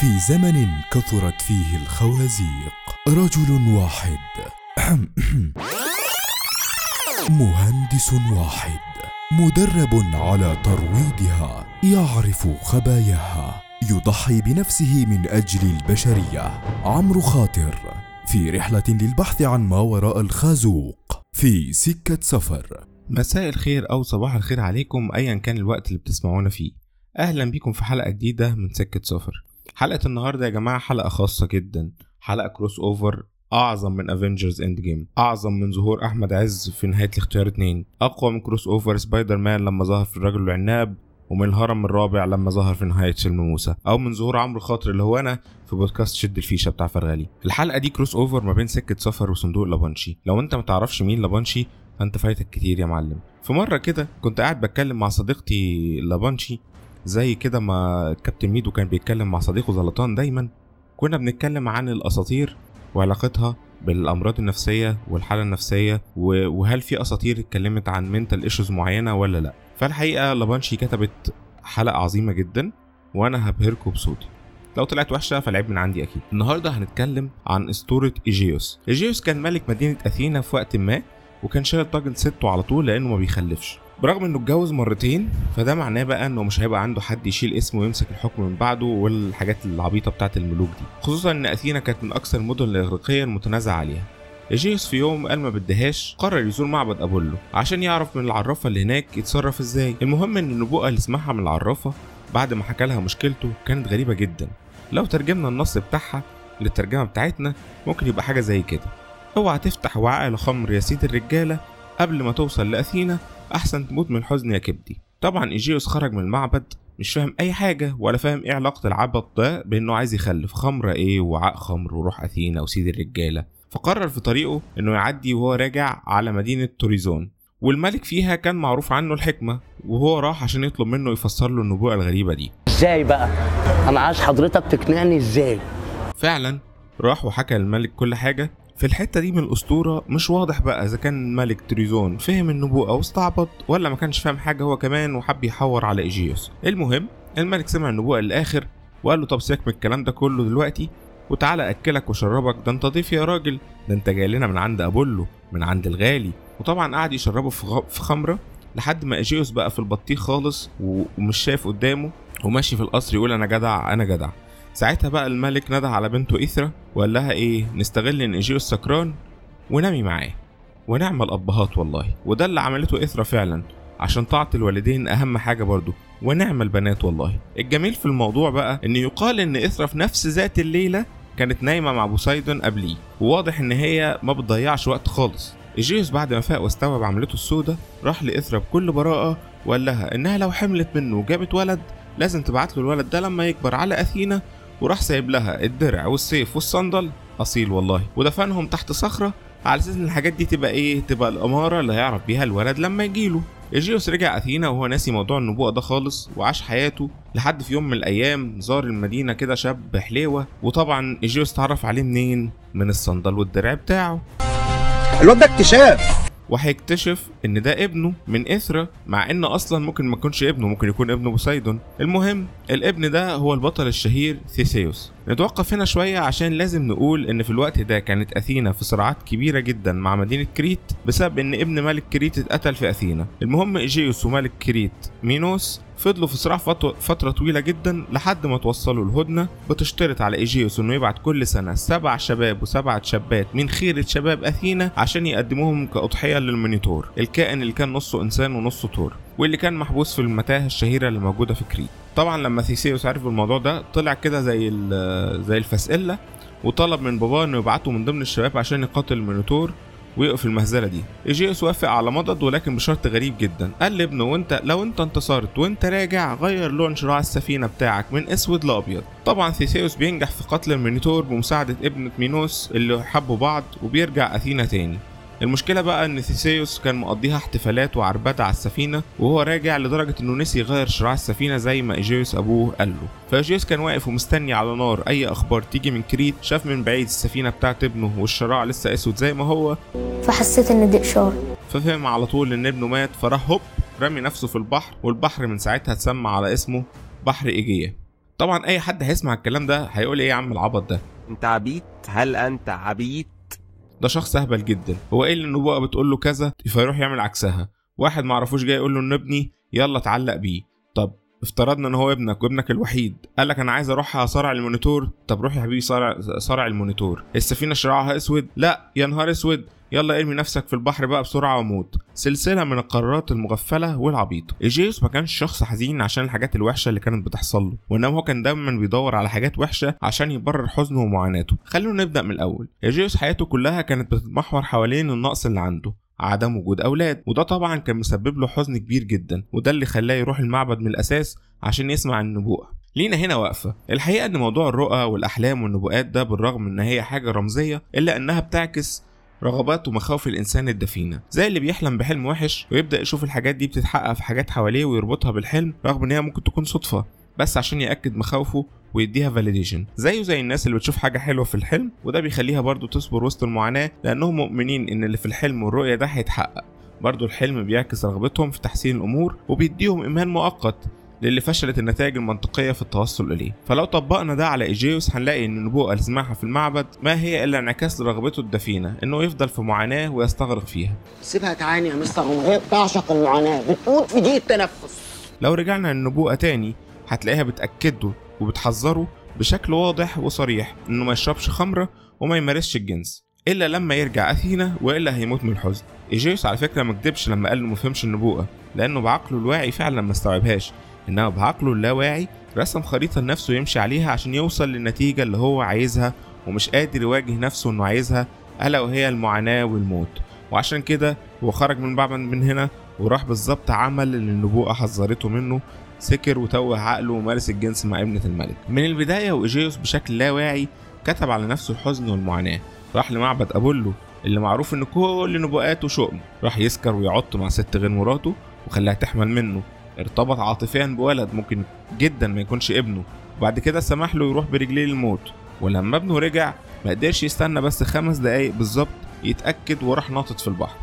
في زمن كثرت فيه الخوازيق. رجل واحد. مهندس واحد. مدرب على ترويضها. يعرف خباياها. يضحي بنفسه من أجل البشرية. عمرو خاطر. في رحلة للبحث عن ما وراء الخازوق. في سكة سفر. مساء الخير أو صباح الخير عليكم أيا كان الوقت اللي بتسمعونا فيه. أهلا بيكم في حلقة جديدة من سكة سفر. حلقة النهاردة يا جماعة حلقة خاصة جدا. حلقة crossover أعظم من Avengers Endgame أعظم من ظهور أحمد عز في نهاية الاختيار اتنين. أقوى من crossover سبايدر مان لما ظهر في الرجل العناب ومن الهرم الرابع لما ظهر في نهاية فيلم موسى. أو من ظهور عمرو خاطر اللي هو أنا في بودكاست شد الفيشة بتاع فرغالي. الحلقة دي crossover ما بين سكة سفر وصندوق لابانشي لو أنت متعرفش مين لابانشي فأنت فايتك كتير يا معلم. في مرة كده كنت قاعد بتكلم مع صديقتي لابانشي زي كده ما كابتن ميدو كان بيتكلم مع صديقه زلطان دايما. كنا بنتكلم عن الأساطير وعلاقتها بالأمراض النفسية والحالة النفسية و- وهل في أساطير اتكلمت عن mental issues معينة ولا لأ. فالحقيقة لابانشي كتبت حلقة عظيمة جدا وأنا هبهركم بصوتي. لو طلعت وحشة فالعيب من عندي أكيد. النهاردة هنتكلم عن أسطورة إيجيوس. إيجيوس كان ملك مدينة أثينا في وقت ما وكان شايل طاجن سته على طول لأنه ما بيخلفش. برغم إنه اتجوز مرتين فده معناه بقى إنه مش هيبقى عنده حد يشيل اسمه ويمسك الحكم من بعده والحاجات العبيطة بتاعت الملوك دي. خصوصا إن أثينا كانت من أكثر المدن الإغريقية المتنازع عليها. ايجيوس في يوم قال ما بدهاش قرر يزور معبد أبولو عشان يعرف من العرافة اللي هناك يتصرف إزاي. المهم إن النبوءة اللي سمعها من العرافة بعد ما حكى لها مشكلته كانت غريبة جدا. لو ترجمنا النص بتاعها للترجمة بتاعتنا ممكن يبقى حاجة زي كده. أوعى تفتح وعاء لخمر يا سيد الرجالة قبل ما توصل لأثينا أحسن تموت من الحزن يا كبدي. طبعا إيجيوس خرج من المعبد مش فاهم أي حاجة ولا فاهم إيه علاقة العبط ده بإنه عايز يخلف خمرة إيه وعاء خمر وروح أثينا وسيد الرجالة. فقرر في طريقه إنه يعدي وهو راجع على مدينة توريزون. والملك فيها كان معروف عنه الحكمة وهو راح عشان يطلب منه يفسر له النبوءة الغريبة دي. إزاي بقى؟ أنا عايز حضرتك تقنعني إزاي؟ فعلا راح وحكى للملك كل حاجة في الحتة دي من الأسطورة مش واضح بقى إذا كان ملك تريزون فهم النبوءة واستعبط ولا ما كانش فاهم حاجة هو كمان وحب يحور على إيجيوس. المهم الملك سمع النبوءة للآخر وقال له طب سيبك من الكلام ده كله دلوقتي وتعالى أكلك وشربك. ده أنت ضيف يا راجل ده أنت جاي لنا من عند أبولو من عند الغالي. وطبعا قعد يشربه في في خمرة لحد ما إيجيوس بقى في البطيخ خالص ومش شايف قدامه وماشي في القصر يقول أنا جدع أنا جدع. ساعتها بقى الملك نده على بنته إثرا وقال لها إيه نستغل إن إيجيوس سكران ونامي معاه. ونعم الأبهات والله. وده اللي عملته إثرا فعلا عشان طاعة الوالدين أهم حاجة برضو ونعم البنات والله. الجميل في الموضوع بقى إن يقال إن إثرا في نفس ذات الليلة كانت نايمة مع بوسايدون قبليه. وواضح إن هي ما بتضيعش وقت خالص. إيجيوس بعد ما فاق واستوعب عملته السودة راح لإثرا بكل براءة وقال لها إنها لو حملت منه وجابت ولد لازم تبعت له الولد ده لما يكبر على أثينا وراح سايب لها الدرع والسيف والصندل. أصيل والله. ودفنهم تحت صخرة على أساس إن الحاجات دي تبقى إيه تبقى الأمارة اللي هيعرف بيها الولد لما يجيله ايجيوس رجع أثينا وهو ناسي موضوع النبوءة ده خالص وعاش حياته لحد في يوم من الأيام زار المدينة كده شاب حليوه وطبعا ايجيوس تعرف عليه منين؟ من الصندل والدرع بتاعه. الواد ده اكتشاف. وهيكتشف إن ده ابنه من إثرا مع إن أصلا ممكن ما يكونش ابنه ممكن يكون ابن بوسايدون. المهم الابن ده هو البطل الشهير ثيسيوس. نتوقف هنا شوية عشان لازم نقول إن في الوقت ده كانت أثينا في صراعات كبيرة جدا مع مدينة كريت بسبب إن ابن ملك كريت اتقتل في أثينا. المهم إيجيوس وملك كريت مينوس فضلوا في صراع فترة طويلة جدا لحد ما توصلوا لهدنة. بتشترط على إيجيوس إنه يبعت كل سنة سبع شباب وسبعة شابات من خيرة شباب أثينا عشان يقدموهم كأضحية للمينوتور. الكائن اللي كان نصه إنسان ونصه تور واللي كان محبوس في المتاهة الشهيرة اللي موجودة في كريت. طبعا لما ثيسيوس عرف الموضوع ده طلع كده زي زي الفسقلة وطلب من باباه إنه يبعته من ضمن الشباب عشان يقاتل المينوتور. ويقف المهزلة دي. إيجيوس وافق على مضض ولكن بشرط غريب جدا. قال لابنه وأنت لو أنت انتصرت وأنت راجع غير لون شراع السفينة بتاعك من أسود لأبيض. طبعا ثيسيوس بينجح في قتل المينوتور بمساعدة ابنة مينوس اللي حبوا بعض وبيرجع أثينا تاني. المشكلة بقى إن ثيسيوس كان مقضيها احتفالات وعربده على السفينة وهو راجع لدرجة إنه نسي يغير شراع السفينة زي ما إيجيوس أبوه قال له. فإيجيوس كان واقف ومستني على نار أي أخبار تيجي من كريت شاف من بعيد السفينة بتاعت ابنه والشراع لسه أسود زي ما هو. فحسيت ان دي اشاره ففهم على طول إن ابنه مات فراح هوب رمى نفسه في البحر والبحر من ساعتها اتسمى على اسمه بحر إيجيا. طبعا أي حد هيسمع الكلام ده هيقول إيه يا عم العبط ده؟ أنت عبيط؟ هل أنت عبيط؟ ده شخص أهبل جدا. هو إيه اللي النبوءه بتقول له كذا فيروح يعمل عكسها. واحد معرفوش جاي يقول له أنا ابنك يلا اتعلق بيه. طب افترضنا إن هو ابنك وابنك الوحيد. قال لك أنا عايز أروح أصارع المينوتور. طب روح يا حبيبي صارع صارع المينوتور. السفينة شراعها أسود. لا يا نهار أسود. يلا ارمي نفسك في البحر بقى بسرعة وموت. سلسلة من القرارات المغفلة والعبيطة. إيجيوس ما كانش شخص حزين عشان الحاجات الوحشة اللي كانت بتحصل له. وإنما هو كان دايما بيدور على حاجات وحشة عشان يبرر حزنه ومعاناته. خلونا نبدأ من الأول. إيجيوس حياته كلها كانت بتتمحور حوالين النقص اللي عنده. عدم وجود أولاد. وده طبعا كان مسبب له حزن كبير جدا. وده اللي خلاه يروح المعبد من الأساس عشان يسمع النبوءة. لينا هنا واقفة الحقيقة إن موضوع الرؤى والأحلام والنبوءات ده بالرغم إن هي حاجة رمزية إلا إنها بتعكس رغبات ومخاوف الإنسان الدفينة. زي اللي بيحلم بحلم وحش ويبدأ يشوف الحاجات دي بتتحقق في حاجات حواليه ويربطها بالحلم رغم إن هي ممكن تكون صدفة بس عشان يأكد مخاوفه ويديها فاليديشن زيه زي الناس اللي بتشوف حاجة حلوة في الحلم وده بيخليها برضو تصبر وسط المعاناة لأنهم مؤمنين إن اللي في الحلم والرؤية ده هيتحقق. برضو الحلم بيعكس رغبتهم في تحسين الأمور وبيديهم إيمان مؤقت. للي فشلت النتائج المنطقية في التوصل إليه. فلو طبقنا ده على إيجيوس هنلاقي إن النبوءه اللي سمعها في المعبد ما هي إلا انعكاس لرغبته الدفينة إنه يفضل في معاناة ويستغرق فيها. سيبها تعاني يا مستر وهي بتعشق المعاناة. بتموت في ضيق التنفس. لو رجعنا للنبوءة تاني هتلاقيها بتأكده وبتحذره بشكل واضح وصريح إنه ما يشربش خمرة وما يمارسش الجنس إلا لما يرجع أثينا وإلا هيموت من الحزن. إيجيوس على فكرة ما كدبش لما قال إنه ما فهمش النبوءة لأنه بعقله الواعي فعلا ما استوعبهاش. انما بعقله اللاواعي رسم خريطة لنفسه يمشي عليها عشان يوصل للنتيجة اللي هو عايزها ومش قادر يواجه نفسه إنه عايزها ألا وهي المعاناة والموت. وعشان كده هو خرج من بعض من هنا وراح بالظبط عمل اللي النبوءة حذرته منه سكر وتوه عقله ومارس الجنس مع ابنة الملك. من البداية وإيجيوس بشكل لا واعي كتب على نفسه الحزن والمعاناة. راح لمعبد أبولو اللي معروف إن كل نبوءاته شؤم. راح يسكر ويعط مع ست غير مراته وخلاها تحمل منه. ارتبط عاطفيا بولد ممكن جدا ما يكونش ابنه وبعد كده سمح له يروح برجليه للموت. ولما ابنه رجع ما قدرش يستنى بس خمس دقايق بالظبط يتأكد وراح ناطط في البحر.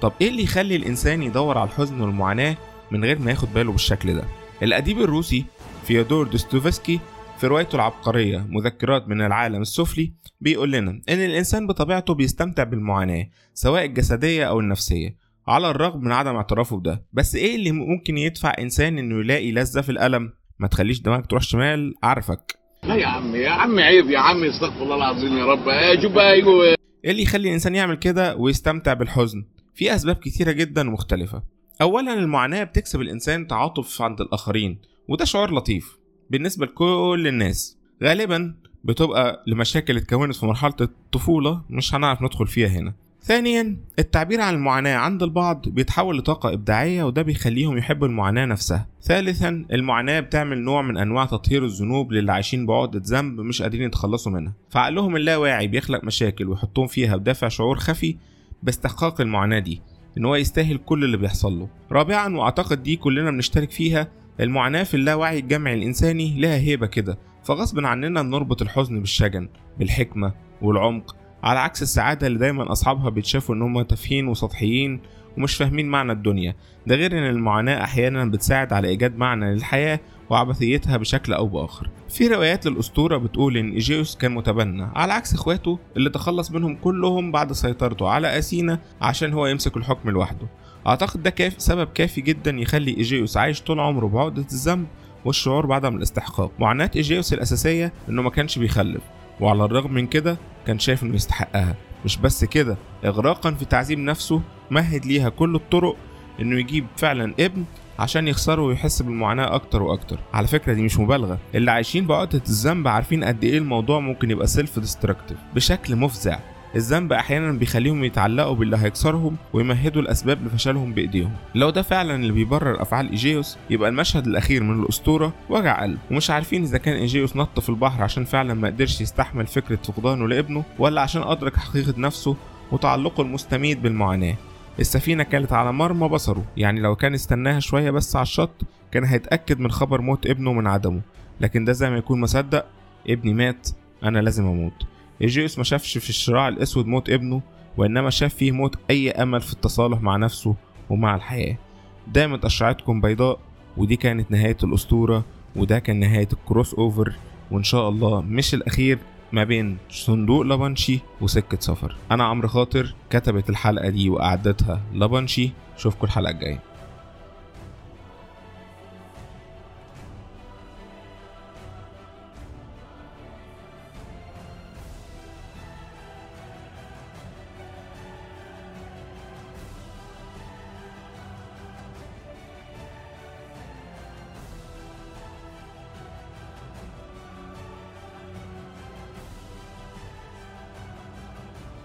طب إيه اللي يخلي الإنسان يدور على الحزن والمعاناة من غير ما ياخد باله بالشكل ده؟ الأديب الروسي فيودور دوستويفسكي في روايته العبقرية مذكرات من العالم السفلي بيقول لنا إن الإنسان بطبيعته بيستمتع بالمعاناة سواء الجسدية أو النفسية. على الرغم من عدم اعترافه بده. بس إيه اللي ممكن يدفع إنسان إنه يلاقي لذة في الألم؟ ما تخليش دماغك تروح شمال عارفك. لا يا عم يا عم عيب يا عم استغفر الله العظيم يا رب. آه، شوف أيوه إيه اللي يخلي الإنسان يعمل كده ويستمتع بالحزن؟ في أسباب كتيره جدا ومختلفه اولا المعاناة بتكسب الإنسان تعاطف عند الآخرين وده شعور لطيف بالنسبة لكل الناس. غالبا بتبقى لمشاكل اتكونت في مرحلة الطفولة مش هنعرف ندخل فيها هنا. ثانيا التعبير عن المعاناة عند البعض بيتحول لطاقة إبداعية وده بيخليهم يحبوا المعاناة نفسها. ثالثا المعاناة بتعمل نوع من أنواع تطهير الذنوب للي عايشين بعقدة ذنب مش قادرين يتخلصوا منها. فعقلهم اللاواعي بيخلق مشاكل ويحطهم فيها بدافع شعور خفي باستحقاق المعاناة دي إن هو يستاهل كل اللي بيحصل له. رابعا وأعتقد دي كلنا بنشترك فيها المعاناة في اللاوعي الجمعي الإنساني لها هيبة كده فغصب عننا بنربط الحزن بالشجن بالحكمة والعمق على عكس السعادة اللي دايما أصحابها بيتشافوا إن هم تافهين وسطحيين ومش فاهمين معنى الدنيا. ده غير إن المعاناة أحيانا بتساعد على إيجاد معنى للحياة وعبثيتها بشكل أو بآخر. في روايات للأسطورة بتقول إن إيجيوس كان متبنى على عكس إخواته اللي تخلص منهم كلهم بعد سيطرته على أثينا عشان هو يمسك الحكم لوحده. أعتقد ده كاف سبب كافي جدا يخلي إيجيوس عايش طول عمره بعقدة الذنب والشعور بعدم الاستحقاق. معاناة إيجيوس الأساسية إنه ما كانش بيخلف. وعلى الرغم من كده كان شايف إنه يستحقها. مش بس كده إغراقا في تعذيب نفسه مهد ليها كل الطرق إنه يجيب فعلا ابن عشان يخسره ويحس بالمعاناة أكتر وأكتر. على فكرة دي مش مبالغة. اللي عايشين بعقدة الذنب عارفين قد إيه الموضوع ممكن يبقى self destructive بشكل مفزع. الذنب أحيانا بيخليهم يتعلقوا باللي هيكسرهم ويمهدوا الأسباب لفشلهم بإيديهم. لو ده فعلا اللي بيبرر أفعال إيجيوس يبقى المشهد الأخير من الأسطورة وجع قلب. ومش عارفين إذا كان إيجيوس نط في البحر عشان فعلا ما قدرش يستحمل فكرة فقدانه لابنه ولا عشان أدرك حقيقة نفسه وتعلقه المستميت بالمعاناة. السفينة كانت على مرمى بصره يعني لو كان استناها شوية بس على الشط كان هيتأكد من خبر موت ابنه من عدمه. لكن ده زي ما يكون مصدق ابني مات أنا لازم أموت. إيجيوس ما شافش في الشراع الأسود موت ابنه وإنما شاف فيه موت أي أمل في التصالح مع نفسه ومع الحياة. دامت أشعتكم بيضاء ودي كانت نهاية الأسطورة وده كان نهاية ال crossover وإن شاء الله مش الأخير ما بين صندوق لابانشي وسكة سفر. أنا عمرو خاطر كتبت الحلقة دي وأعدتها لابانشي أشوفكم الحلقة الجاية.